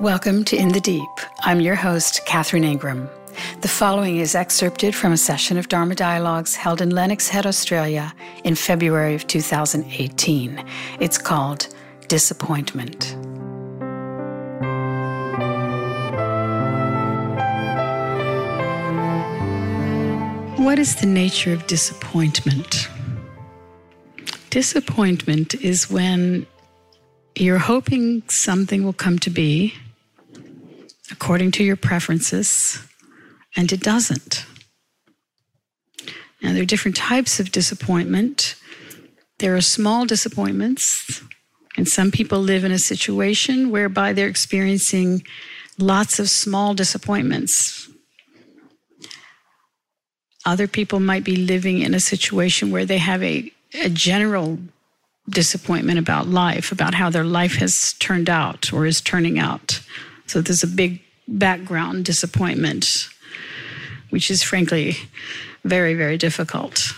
Welcome to In the Deep. I'm your host, Catherine Ingram. The following is excerpted from a session of Dharma Dialogues held in Lennox Head, Australia in February of 2018. It's called Disappointment. What is the nature of disappointment? Disappointment is when you're hoping something will come to be according to your preferences, and it doesn't. Now, there are different types of disappointment. There are small disappointments, and some people live in a situation whereby they're experiencing lots of small disappointments. Other people might be living in a situation where they have a, a general disappointment about life, about how their life has turned out or is turning out. So there's a big background disappointment, which is frankly very, very difficult.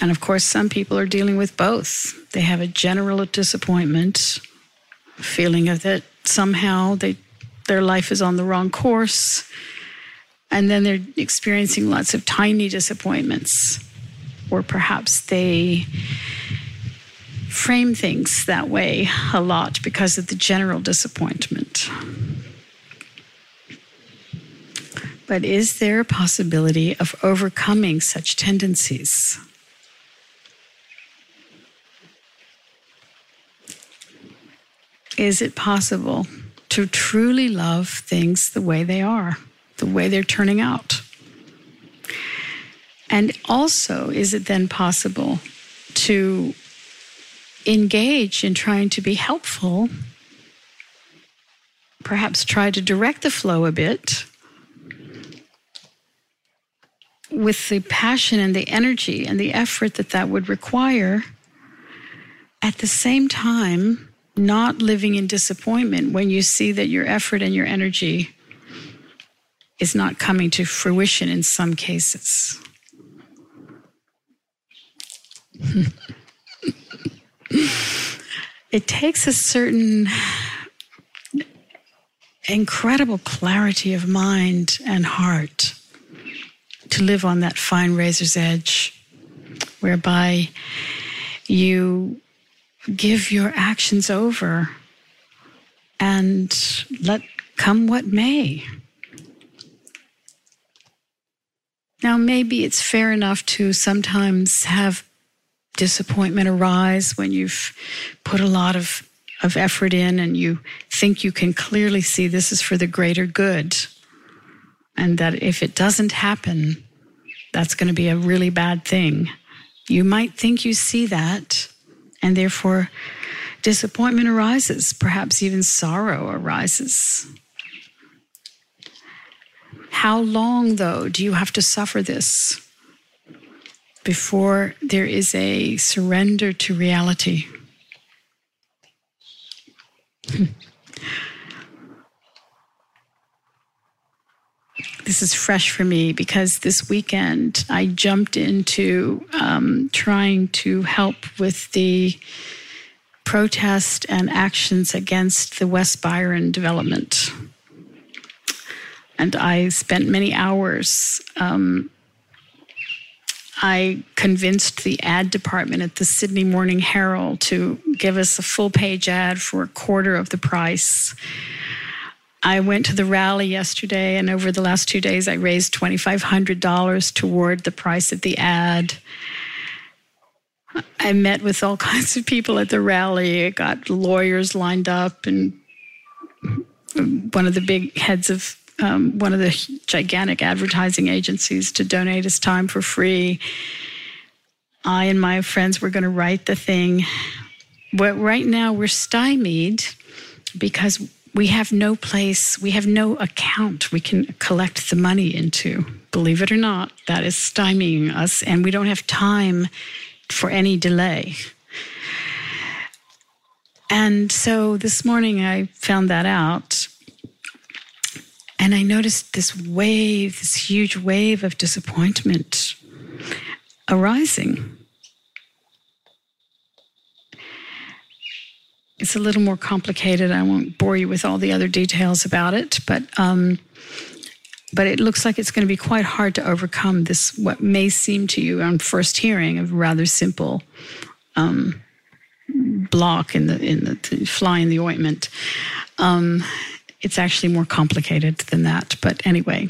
And of course, some people are dealing with both. They have a general disappointment, feeling of that somehow they, their life is on the wrong course, and then they're experiencing lots of tiny disappointments, or perhaps they frame things that way a lot because of the general disappointment. But is there a possibility of overcoming such tendencies? Is it possible to truly love things the way they are, the way they're turning out? And also, is it then possible to engage in trying to be helpful, perhaps try to direct the flow a bit with the passion and the energy and the effort that that would require, at the same time, not living in disappointment when you see that your effort and your energy is not coming to fruition in some cases. it takes a certain incredible clarity of mind and heart to live on that fine razor's edge, whereby you give your actions over and let come what may. Now, maybe it's fair enough to sometimes have disappointment arise when you've put a lot of, of effort in and you think you can clearly see this is for the greater good. And that if it doesn't happen, that's going to be a really bad thing. You might think you see that, and therefore disappointment arises, perhaps even sorrow arises. How long, though, do you have to suffer this? before there is a surrender to reality. this is fresh for me because this weekend I jumped into um, trying to help with the protest and actions against the West Byron development. And I spent many hours um, I convinced the ad department at the Sydney Morning Herald to give us a full page ad for a quarter of the price. I went to the rally yesterday, and over the last two days, I raised $2,500 toward the price of the ad. I met with all kinds of people at the rally. I got lawyers lined up, and one of the big heads of um, one of the gigantic advertising agencies to donate his time for free. I and my friends were going to write the thing. But right now we're stymied because we have no place, we have no account we can collect the money into. Believe it or not, that is stymieing us, and we don't have time for any delay. And so this morning I found that out and I noticed this wave, this huge wave of disappointment arising. It's a little more complicated. I won't bore you with all the other details about it, but um, but it looks like it's going to be quite hard to overcome this. What may seem to you on first hearing a rather simple um, block in the in the fly in the ointment. Um, it's actually more complicated than that. But anyway,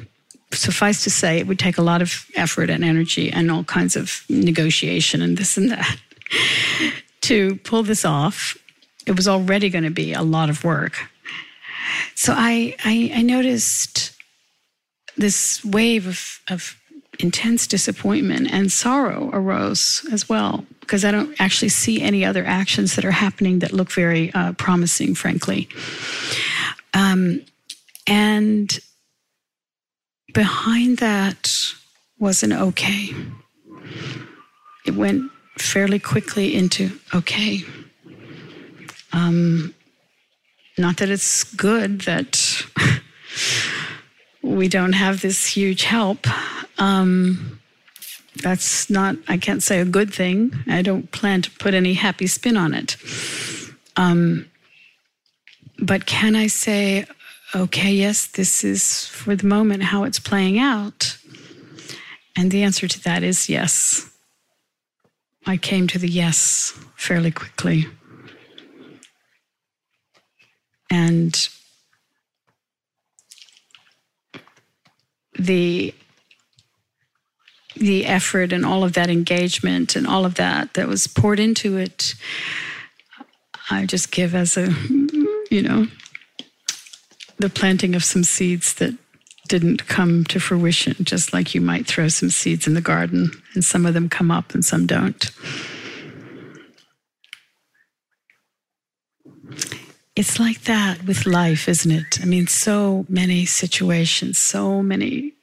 suffice to say, it would take a lot of effort and energy and all kinds of negotiation and this and that to pull this off. It was already going to be a lot of work. So I, I, I noticed this wave of, of intense disappointment and sorrow arose as well because I don't actually see any other actions that are happening that look very uh, promising, frankly. Um, and behind that was an okay. It went fairly quickly into okay. Um, not that it's good that we don't have this huge help. Um, that's not, I can't say a good thing. I don't plan to put any happy spin on it. Um, but can I say, okay, yes, this is for the moment how it's playing out? And the answer to that is yes. I came to the yes fairly quickly. And the the effort and all of that engagement and all of that that was poured into it i just give as a you know the planting of some seeds that didn't come to fruition just like you might throw some seeds in the garden and some of them come up and some don't it's like that with life, isn't it? I mean, so many situations, so many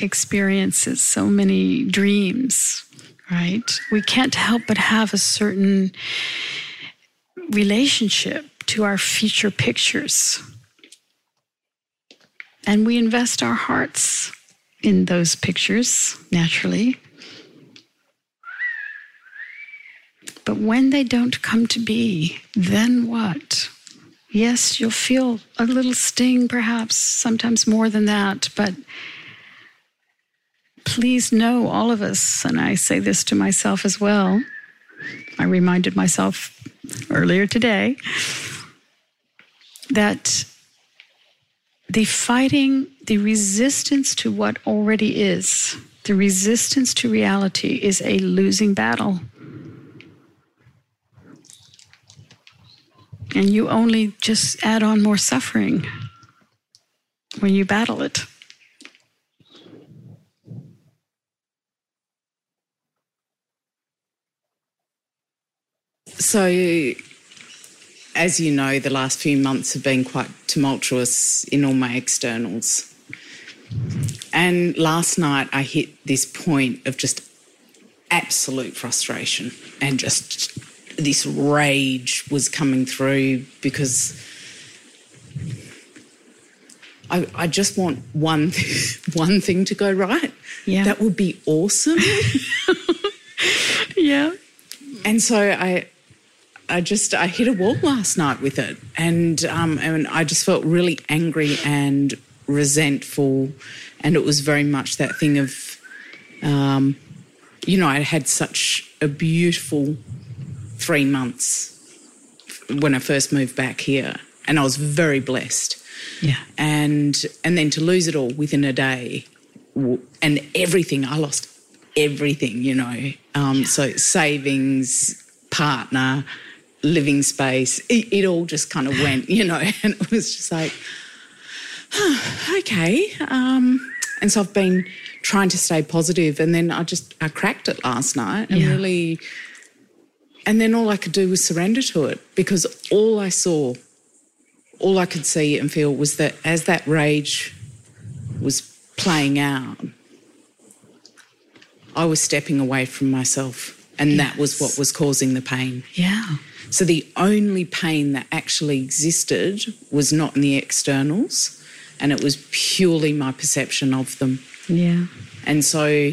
experiences, so many dreams, right? We can't help but have a certain relationship to our future pictures. And we invest our hearts in those pictures, naturally. But when they don't come to be, then what? Yes, you'll feel a little sting, perhaps, sometimes more than that, but please know, all of us, and I say this to myself as well. I reminded myself earlier today that the fighting, the resistance to what already is, the resistance to reality is a losing battle. And you only just add on more suffering when you battle it. So, as you know, the last few months have been quite tumultuous in all my externals. And last night I hit this point of just absolute frustration and just this rage was coming through because I, I just want one one thing to go right. Yeah, that would be awesome. yeah, and so I. I just I hit a wall last night with it, and um, and I just felt really angry and resentful, and it was very much that thing of, um, you know, I had such a beautiful three months when I first moved back here, and I was very blessed. Yeah, and and then to lose it all within a day, and everything I lost everything, you know. Um, yeah. So savings, partner, living space, it, it all just kind of went, you know, and it was just like, oh, okay. Um, and so I've been trying to stay positive, and then I just I cracked it last night and yeah. really and then all I could do was surrender to it because all I saw, all I could see and feel was that as that rage was playing out, I was stepping away from myself. And yes. that was what was causing the pain. Yeah. So the only pain that actually existed was not in the externals, and it was purely my perception of them. Yeah. And so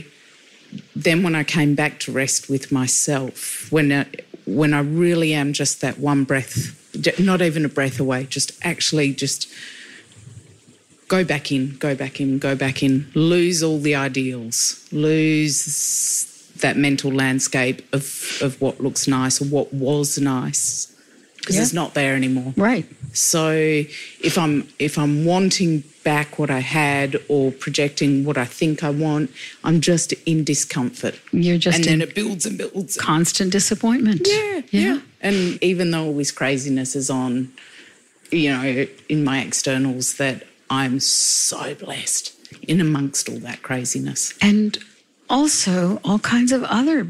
then when I came back to rest with myself, when uh, when I really am just that one breath, not even a breath away, just actually just go back in, go back in, go back in, lose all the ideals, lose that mental landscape of, of what looks nice or what was nice because Yeah. it's not there anymore. Right. So if I'm if I'm wanting back what I had or projecting what I think I want, I'm just in discomfort. You're just and in then it builds and builds. constant disappointment. Yeah, yeah. And even though all this craziness is on, you know, in my externals, that I'm so blessed in amongst all that craziness. And also all kinds of other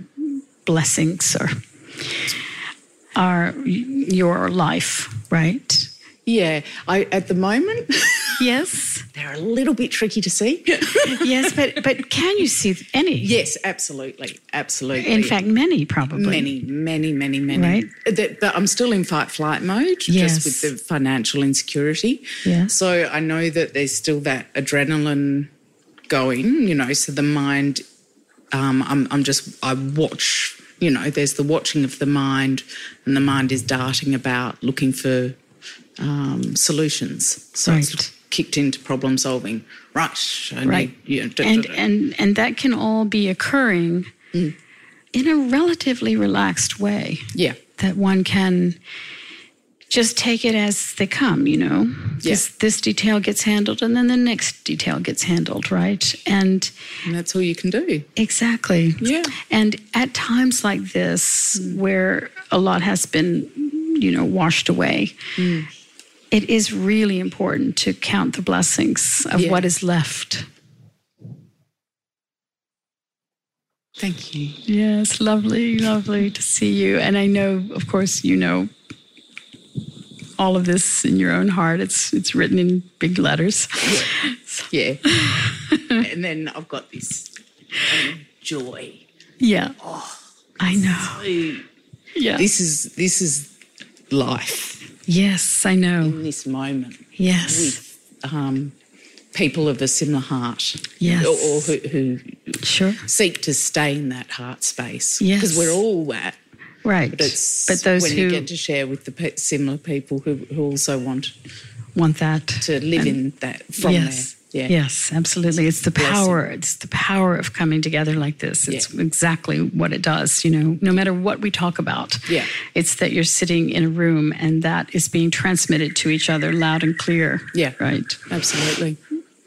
blessings are, are your life, right? Yeah, I at the moment Yes. they're a little bit tricky to see. yes, but but can you see any? yes, absolutely, absolutely. In fact, many probably. many, many, many, many. Right. But I'm still in fight flight mode, Yes. just with the financial insecurity. Yeah. So I know that there's still that adrenaline going, you know. So the mind, um, I'm, I'm just, I watch. You know, there's the watching of the mind, and the mind is darting about looking for um, solutions. So Right. it's kicked into problem solving. Right. I Right. Need, know, da- da- and da. and and that can all be occurring Mm. in a relatively relaxed way yeah. that one can just take it as they come you know Yeah. this, this detail gets handled and then the next detail gets handled right and And that's all you can do. exactly Yeah. and at times like this where a lot has been you know washed away it is really important to count the blessings of Yeah. what is left Thank you. Yes, lovely, lovely to see you. And I know, of course, you know all of this in your own heart. It's it's written in big letters. Yeah. and then I've got this um, joy. Yeah. Oh, I know. Yeah. This is this is life yes, I know. in this moment Yes. with um, people of a similar heart. Yes. Or, or who, who Sure. seek to stay in that heart space. Yes. Because we're all that. Right. But it's but those when who you get to share with the pe- similar people who, who also want want that to live in that from yes. there. Yeah. Yes, absolutely. It's the power. It's the power of coming together like this. It's exactly what it does. You know, no matter what we talk about, Yeah. it's that you're sitting in a room and that is being transmitted to each other loud and clear. Yeah. Right. Absolutely.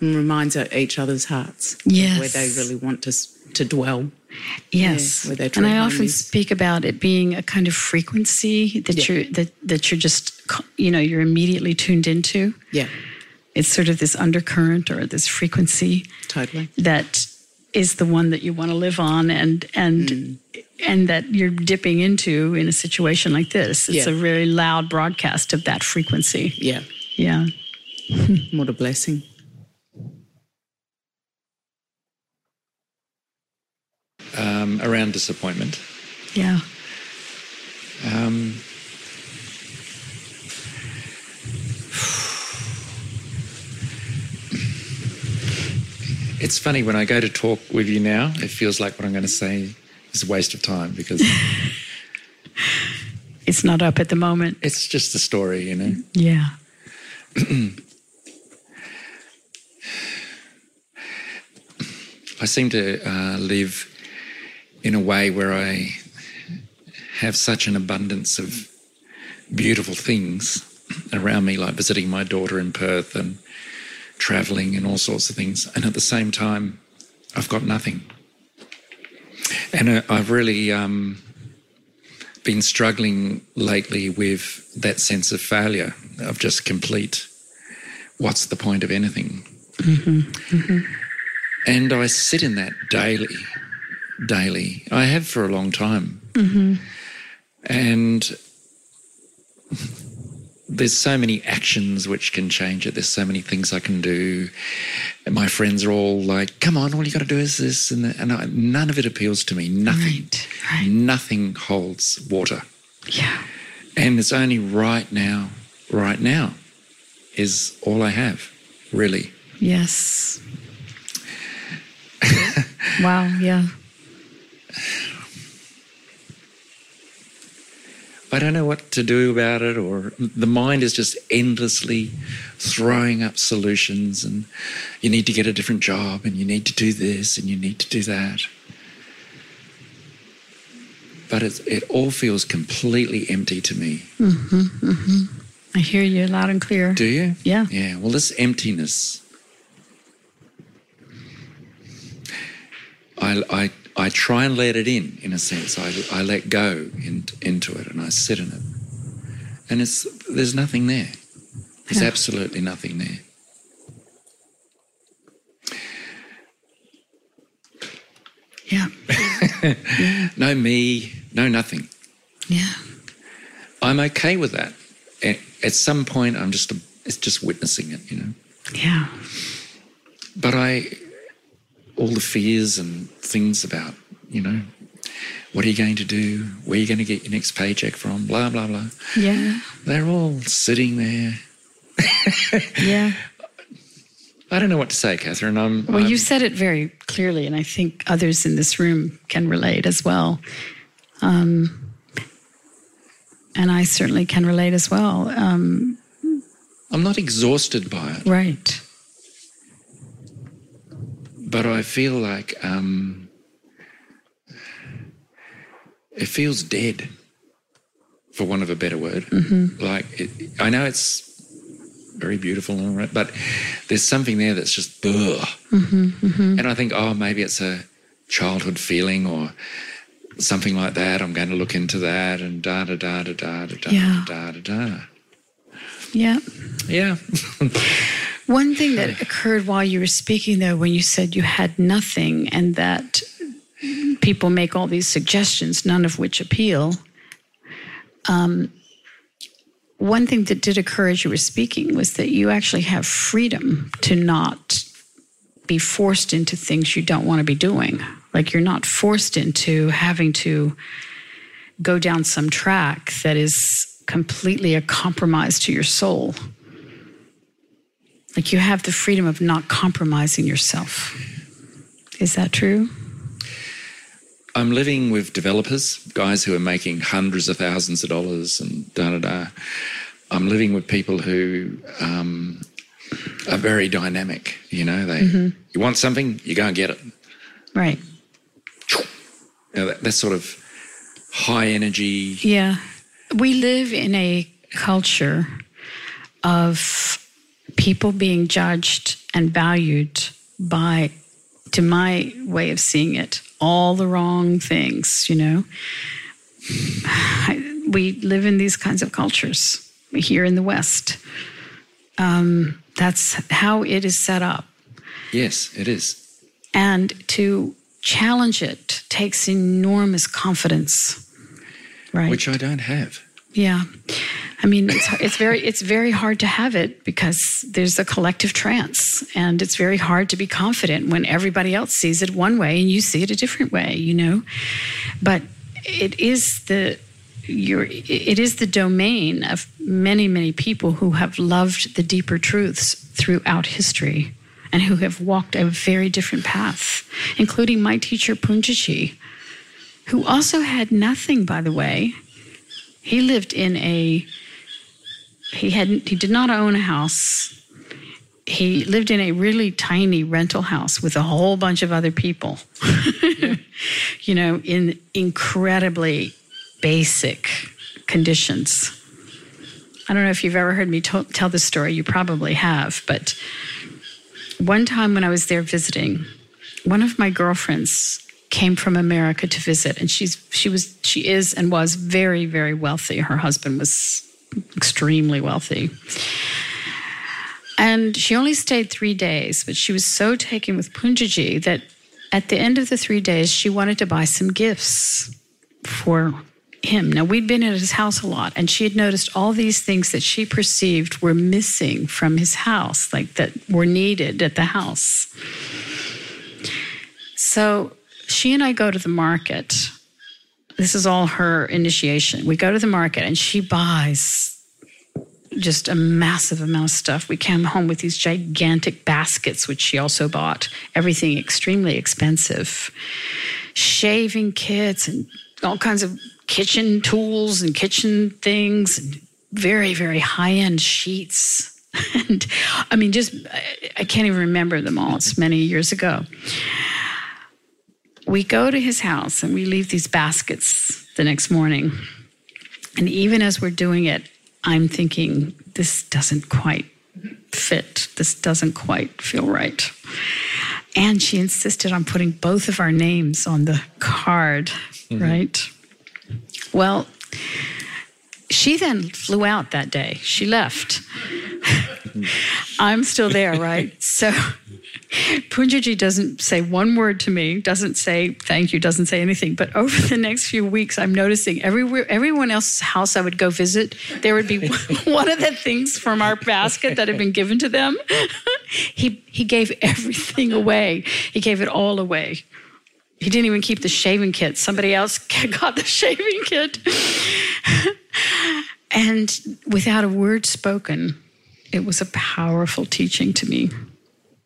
And reminds each other's hearts. Yes. Where they really want to, to dwell. Yes. where their and I often is. speak about it being a kind of frequency that Yeah. you're that that you're just you know you're immediately tuned into. Yeah. It's sort of this undercurrent or this frequency Totally. that is the one that you want to live on and and Mm. and that you're dipping into in a situation like this. It's Yeah. a really loud broadcast of that frequency. Yeah. Yeah. What a blessing. um, around disappointment. Yeah. Um, it's funny when I go to talk with you now, it feels like what I'm going to say is a waste of time because It's not up at the moment. it's just a story, you know. Yeah. I seem to uh, live in a way where I have such an abundance of beautiful things around me, like visiting my daughter in Perth and traveling and all sorts of things. And at the same time, I've got nothing. And uh, I've really um, been struggling lately with that sense of failure, of just complete. What's the point of anything? And I sit in that daily, daily. I have for a long time. And there's so many actions which can change it. There's so many things I can do. And my friends are all like, come on, all you got to do is this. And, and I, none of it appeals to me. Nothing. Right, right. Nothing holds water. Yeah. And it's only right now, right now is all I have, really. Yes. wow. Yeah. I don't know what to do about it, or the mind is just endlessly throwing up solutions, and you need to get a different job, and you need to do this, and you need to do that. But it, it all feels completely empty to me. Mm-hmm, mm-hmm. I hear you loud and clear. Do you? Yeah. Yeah. Well, this emptiness, I, I, I try and let it in, in a sense. I, I let go in, into it and I sit in it. And it's, there's nothing there. There's Yeah. absolutely nothing there. Yeah. No me, no nothing. Yeah. I'm okay with that. At, at some point, I'm just, it's just witnessing it, you know. Yeah. but I, all the fears and things about, you know, what are you going to do? Where are you going to get your next paycheck from? Blah, blah, blah. Yeah. They're all sitting there. Yeah. I don't know what to say, Catherine. I'm, Well, I'm- you said it very clearly, and I think others in this room can relate as well. Um, and I certainly can relate as well. Um, I'm not exhausted by it, right. But I feel like um, it feels dead, for want of a better word. Mm-hmm. Like, it, I know it's very beautiful and all right, but there's something there that's just, ugh. Mm-hmm, mm-hmm. And I think, oh, maybe it's a childhood feeling or something like that. I'm going to look into that and da da da da da da da Yeah. da da da. Yeah. Yeah. One thing that occurred while you were speaking, though, when you said you had nothing and that people make all these suggestions, none of which appeal. Um, one thing that did occur as you were speaking was that you actually have freedom to not be forced into things you don't want to be doing. Like you're not forced into having to go down some track that is completely a compromise to your soul. Like you have the freedom of not compromising yourself. Is that true? I'm living with developers, guys who are making hundreds of thousands of dollars and da da da. I'm living with people who um, are very dynamic. You know, they you want something, you go and get it. Right. You know, that, that sort of high energy. Yeah. We live in a culture of people being judged and valued by, to my way of seeing it, all the wrong things, you know. I- We live in these kinds of cultures here in the West. Um, that's how it is set up. Yes, it is. And to challenge it takes enormous confidence. Right. Which I don't have. Yeah, I mean it's it's very it's very hard to have it because there's a collective trance, and it's very hard to be confident when everybody else sees it one way and you see it a different way. You know, but it is the your it is the domain of many many people who have loved the deeper truths throughout history and who have walked a very different path, including my teacher Punjaji, who also had nothing, by the way. He lived in a he had he did not own a house. He lived in a really tiny rental house with a whole bunch of other people. you know, in incredibly basic conditions. I don't know if you've ever heard me to- tell this story. You probably have, but one time when I was there visiting, one of my girlfriends came from America to visit, and she's she was she is and was very very wealthy. Her husband was extremely wealthy, and she only stayed three days. But she was so taken with Punjaji that at the end of the three days, she wanted to buy some gifts for him. Now, we'd been at his house a lot, and she had noticed all these things that she perceived were missing from his house, like that were needed at the house. So she and I go to the market. This is all her initiation. We go to the market, and she buys just a massive amount of stuff. We came home with these gigantic baskets, which she also bought, everything extremely expensive, shaving kits and all kinds of kitchen tools and kitchen things, and very, very high end sheets. And I mean, just, I can't even remember them all. It's many years ago. We go to his house and we leave these baskets the next morning. And even as we're doing it, I'm thinking, this doesn't quite fit. This doesn't quite feel right. And she insisted on putting both of our names on the card, mm-hmm. right? Well, she then flew out that day. She left. I'm still there, right? So Punjaji doesn't say one word to me, doesn't say thank you, doesn't say anything. But over the next few weeks, I'm noticing everywhere, everyone else's house I would go visit, there would be one of the things from our basket that had been given to them. he he gave everything away. He gave it all away. He didn't even keep the shaving kit. Somebody else got the shaving kit. and without a word spoken, it was a powerful teaching to me,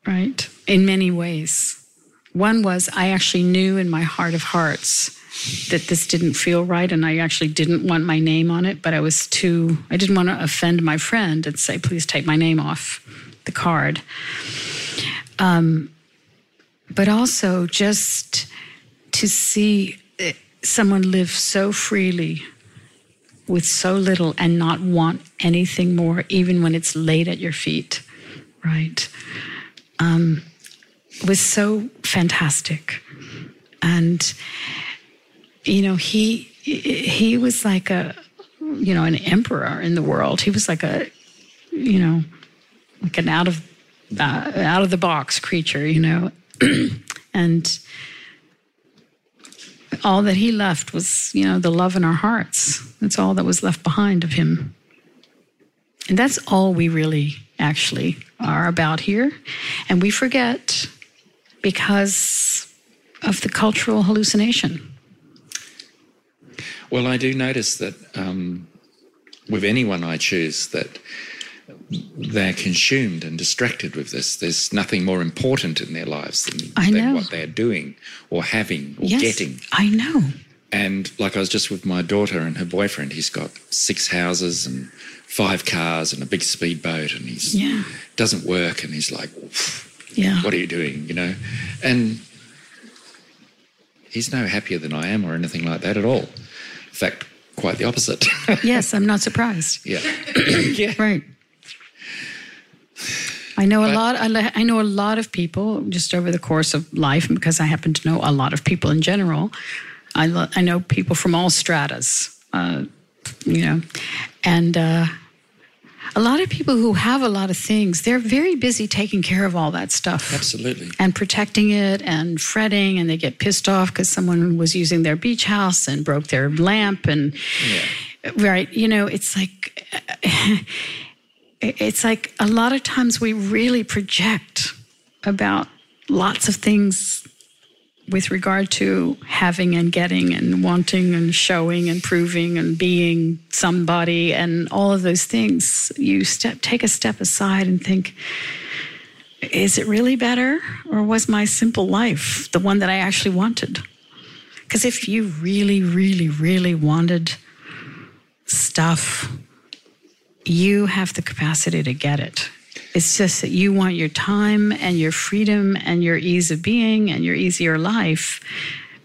right? In many ways. One was I actually knew in my heart of hearts that this didn't feel right and I actually didn't want my name on it, but I was too, I didn't want to offend my friend and say, please take my name off the card. Um, but also just to see eh, someone live so freely with so little and not want anything more, even when it's laid at your feet, right? Um, was so fantastic. And, you know, he, he was like a, you know, an emperor in the world. He was like a, you know, like an out of, uh, out of the box creature, you know, and all that he left was, you know, the love in our hearts. That's all that was left behind of him. And that's all we really actually are about here. And we forget because of the cultural hallucination. Well, I do notice that um, with anyone I choose, that they're consumed and distracted with this. There's nothing more important in their lives than, than what they're doing or having or yes, getting. I know. And like I was just with my daughter and her boyfriend, he's got six houses and five cars and a big speedboat, and he's yeah. doesn't work, and he's like, "Yeah, what are you doing?" You know, and he's no happier than I am or anything like that at all. In fact, quite the opposite. yes, I'm not surprised. Yeah, yeah, right. I know a lot. I know a lot of people just over the course of life, because I happen to know a lot of people in general. I, lo- I know people from all stratas, uh, you know, and uh, a lot of people who have a lot of things. They're very busy taking care of all that stuff, absolutely, and protecting it and fretting, and they get pissed off because someone was using their beach house and broke their lamp, and yeah. right, you know, it's like it's like a lot of times we really project about lots of things with regard to having and getting and wanting and showing and proving and being somebody and all of those things you step take a step aside and think is it really better or was my simple life the one that i actually wanted because if you really really really wanted stuff you have the capacity to get it. It's just that you want your time and your freedom and your ease of being and your easier life,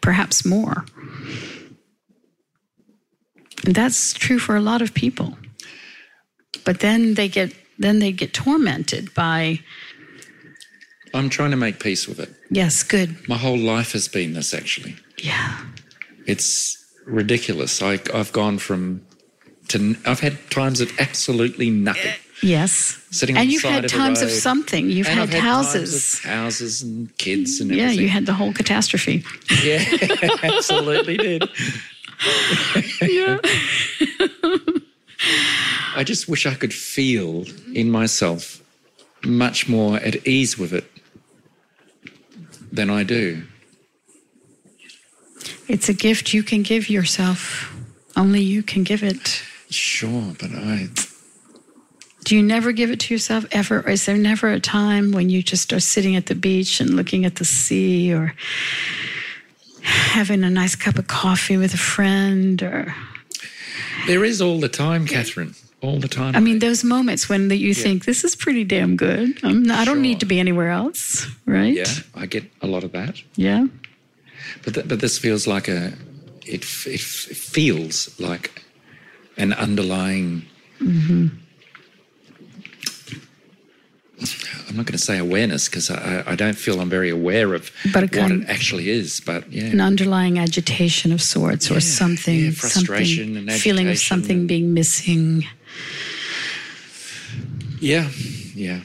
perhaps more. And that's true for a lot of people. But then they get then they get tormented by I'm trying to make peace with it. Yes, good. My whole life has been this actually. Yeah. It's ridiculous. I, I've gone from to I've had times of absolutely nothing. Yes. Sitting and you've had of times of something. You've had, had houses. houses and kids and yeah, you had the whole catastrophe. Yeah, absolutely did. yeah. I just wish I could feel in myself much more at ease with it than I do. It's a gift you can give yourself. Only you can give it. Sure, but I. Do you never give it to yourself ever? Or is there never a time when you just are sitting at the beach and looking at the sea or having a nice cup of coffee with a friend or There is all the time, Catherine. All the time. I mean those moments when that you think this is pretty damn good. I'm not, I don't need to be anywhere else, right? yeah, I get a lot of that. Yeah. But th- but this feels like a it f- it, it feels like an underlying. Mm-hmm. I'm not going to say awareness because I, I don't feel I'm very aware of But what it actually is. But yeah, An underlying agitation of sorts or something, yeah, frustration something and feeling of something and- being missing. yeah, yeah.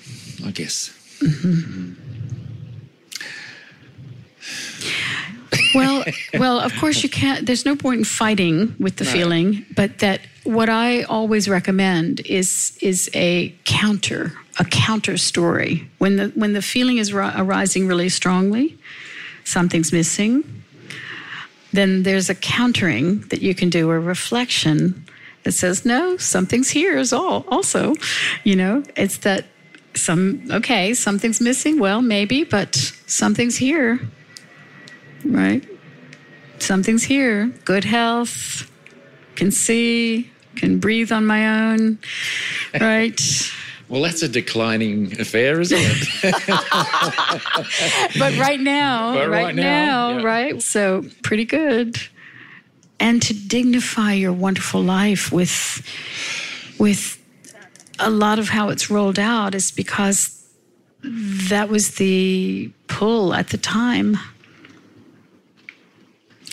I guess. Mm-hmm. Well, well, of course you can't. There's no point in fighting with the No. feeling, but that what I always recommend is is a counter, a counter story. When the when the feeling is ri- arising really strongly, something's missing. Then there's a countering that you can do, a reflection that says, no, something's here is all. Also, you know, it's that some okay, something's missing. Well, maybe, but something's here right? Something's here. Good health, can see, can breathe on my own, right? Well, that's a declining affair, isn't it? but right now, But right, right now, now, yeah. right? So pretty good. And to dignify your wonderful life with with a lot of how it's rolled out is because that was the pull at the time.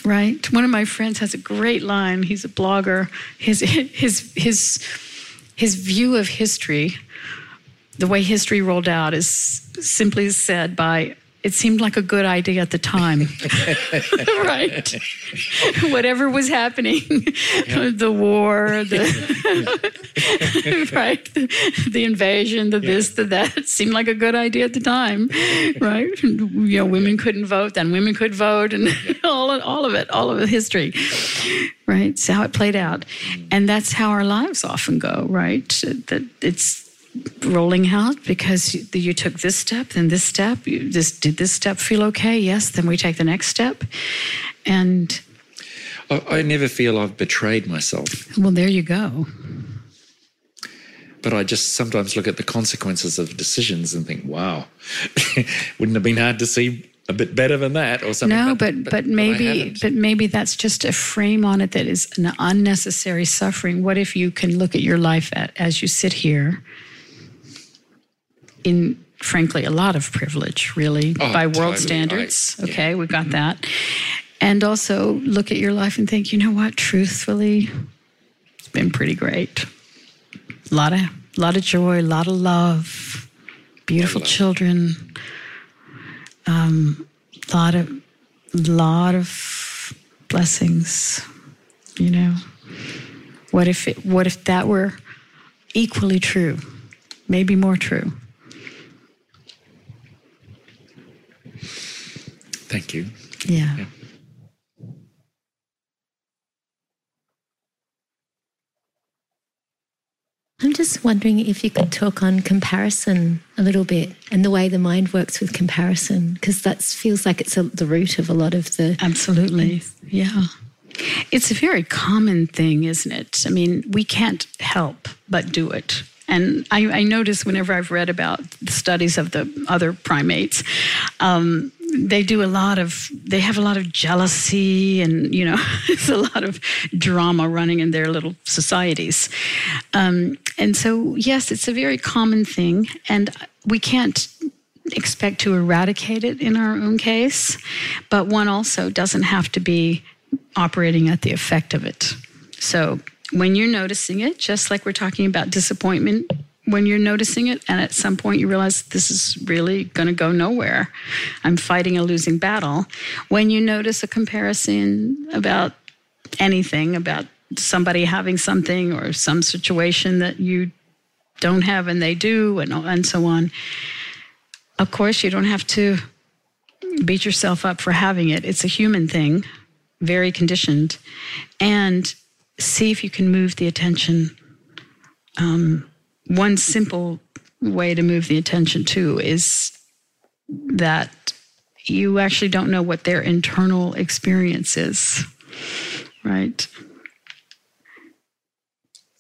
Right? One of my friends has a great line. He's a blogger. His his his his view of history the way history rolled out is simply said by it seemed like a good idea at the time. Right. Whatever was happening the war the right the invasion the this the that seemed like a good idea at the time right? You know women couldn't vote then women could vote and all of, all of it all of the history right? It's how it played out. And that's how our lives often go right? That it's rolling out because you, you took this step then this step you this did this step feel okay yes then we take the next step and I, I never feel I've betrayed myself, well there you go but I just sometimes look at the consequences of decisions and think, "Wow, wouldn't have been hard to see a bit better than that, or something." no but but, I maybe haven't. but maybe that's just a frame on it that is an unnecessary suffering what if you can look at your life at, as you sit here in frankly a lot of privilege really Oh, by world totally. Standards yeah. okay we've got that and also look at your life and think you know what truthfully it's been pretty great a lot of lot of joy a lot of love beautiful love. children um lot of lot of blessings you know what if it what if that were equally true maybe more true Thank you. yeah. I'm just wondering if you could talk on comparison a little bit and the way the mind works with comparison, because that feels like it's a, the root of a lot of the. Absolutely. Yeah. It's a very common thing, isn't it? I mean, we can't help but do it. And I, I notice whenever I've read about the studies of the other primates, um, they do a lot of, they have a lot of jealousy and, you know, it's a lot of drama running in their little societies. Um, and so, yes, it's a very common thing. And we can't expect to eradicate it in our own case, but one also doesn't have to be operating at the effect of it. So when you're noticing it, just like we're talking about disappointment, when you're noticing it, and at some point you realize this is really going to go nowhere, I'm fighting a losing battle. When you notice a comparison about anything, about somebody having something or some situation that you don't have and they do, and, and so on, of course, you don't have to beat yourself up for having it. It's a human thing, very conditioned. And see if you can move the attention. Um, one simple way to move the attention too is that you actually don't know what their internal experience is, right?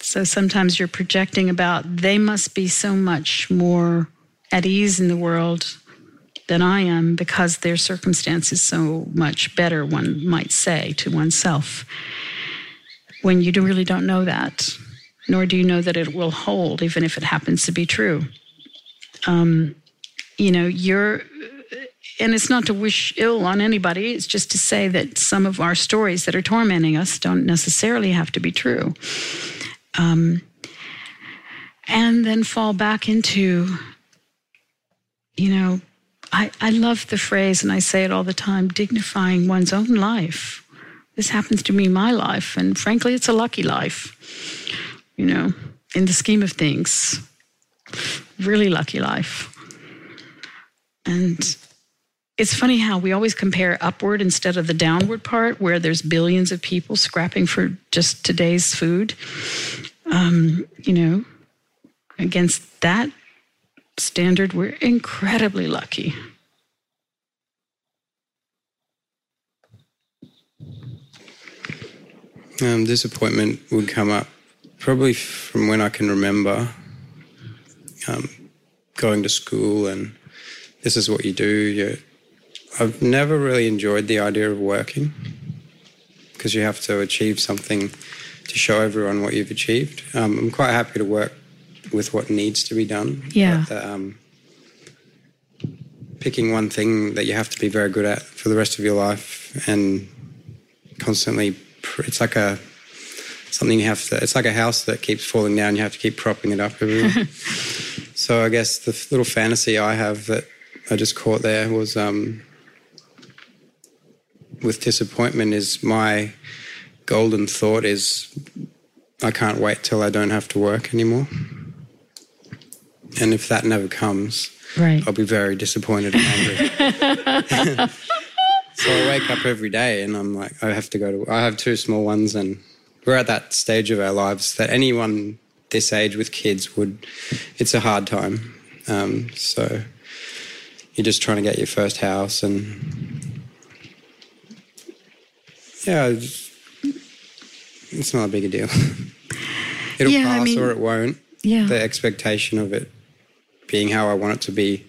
So sometimes you're projecting about they must be so much more at ease in the world than I am because their circumstance is so much better, one might say to oneself. When you really don't know that, nor do you know that it will hold, even if it happens to be true. Um, you know, you're, and it's not to wish ill on anybody, it's just to say that some of our stories that are tormenting us don't necessarily have to be true. Um, and then fall back into, you know, I, I love the phrase, and I say it all the time dignifying one's own life. This happens to me, my life, and frankly, it's a lucky life, you know, in the scheme of things. Really lucky life. And it's funny how we always compare upward instead of the downward part, where there's billions of people scrapping for just today's food. Um, you know, against that standard, we're incredibly lucky. Um, disappointment would come up probably from when I can remember um, going to school and this is what you do. You, I've never really enjoyed the idea of working because you have to achieve something to show everyone what you've achieved. Um, I'm quite happy to work with what needs to be done. Yeah. But, um, picking one thing that you have to be very good at for the rest of your life and constantly, it's like a something you have to. It's like a house that keeps falling down. You have to keep propping it up so I guess the little fantasy I have that I just caught there was um, with disappointment is my golden thought is I can't wait till I don't have to work anymore. And if that never comes, right. I'll be very disappointed and angry. so I wake up every day and I'm like, I have to go to. I have two small ones, and we're at that stage of our lives that anyone this age with kids would. It's a hard time. Um, so you're just trying to get your first house and yeah, it's not a big a deal. It'll Yeah, I pass mean- or it won't. Yeah. The expectation of it being how I want it to be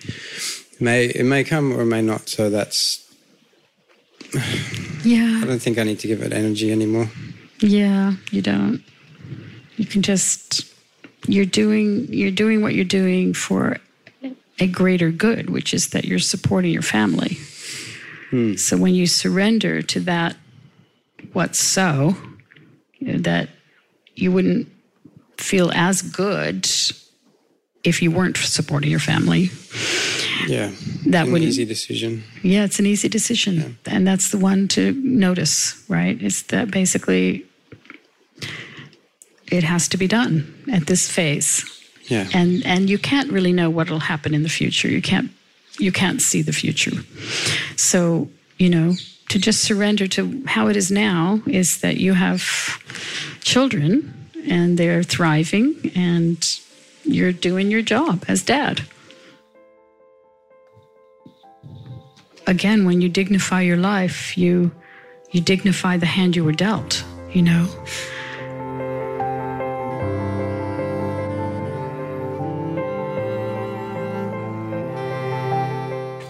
may it may come or it may not. So that's Yeah. I don't think I need to give it energy anymore. Yeah, you don't. You can just you're doing you're doing what you're doing for a greater good, which is that you're supporting your family. Hmm. So when you surrender to that what's so, that you wouldn't feel as good if you weren't supporting your family. Yeah, That an wouldn't- easy decision. Yeah, it's an easy decision. And that's the one to notice, right? It's that basically it has to be done at this phase. Yeah, And and you can't really know what'll happen in the future. You can't you can't see the future. So, you know, to just surrender to how it is now is that you have children and they're thriving and you're doing your job as dad. Again when you dignify your life you you dignify the hand you were dealt you know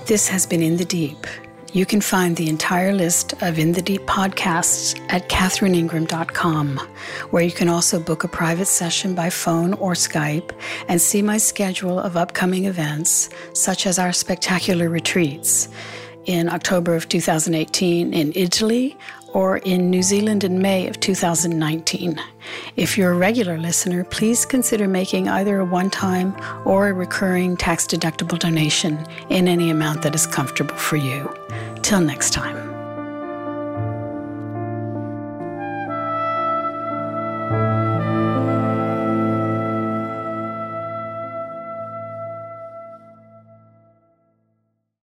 This has been In the Deep. You can find the entire list of In the Deep podcasts at catherineingram.com, where you can also book a private session by phone or Skype and see my schedule of upcoming events, such as our spectacular retreats in October of 2018 in Italy or in New Zealand in May of 2019. If you're a regular listener, please consider making either a one time or a recurring tax deductible donation in any amount that is comfortable for you. Till next time.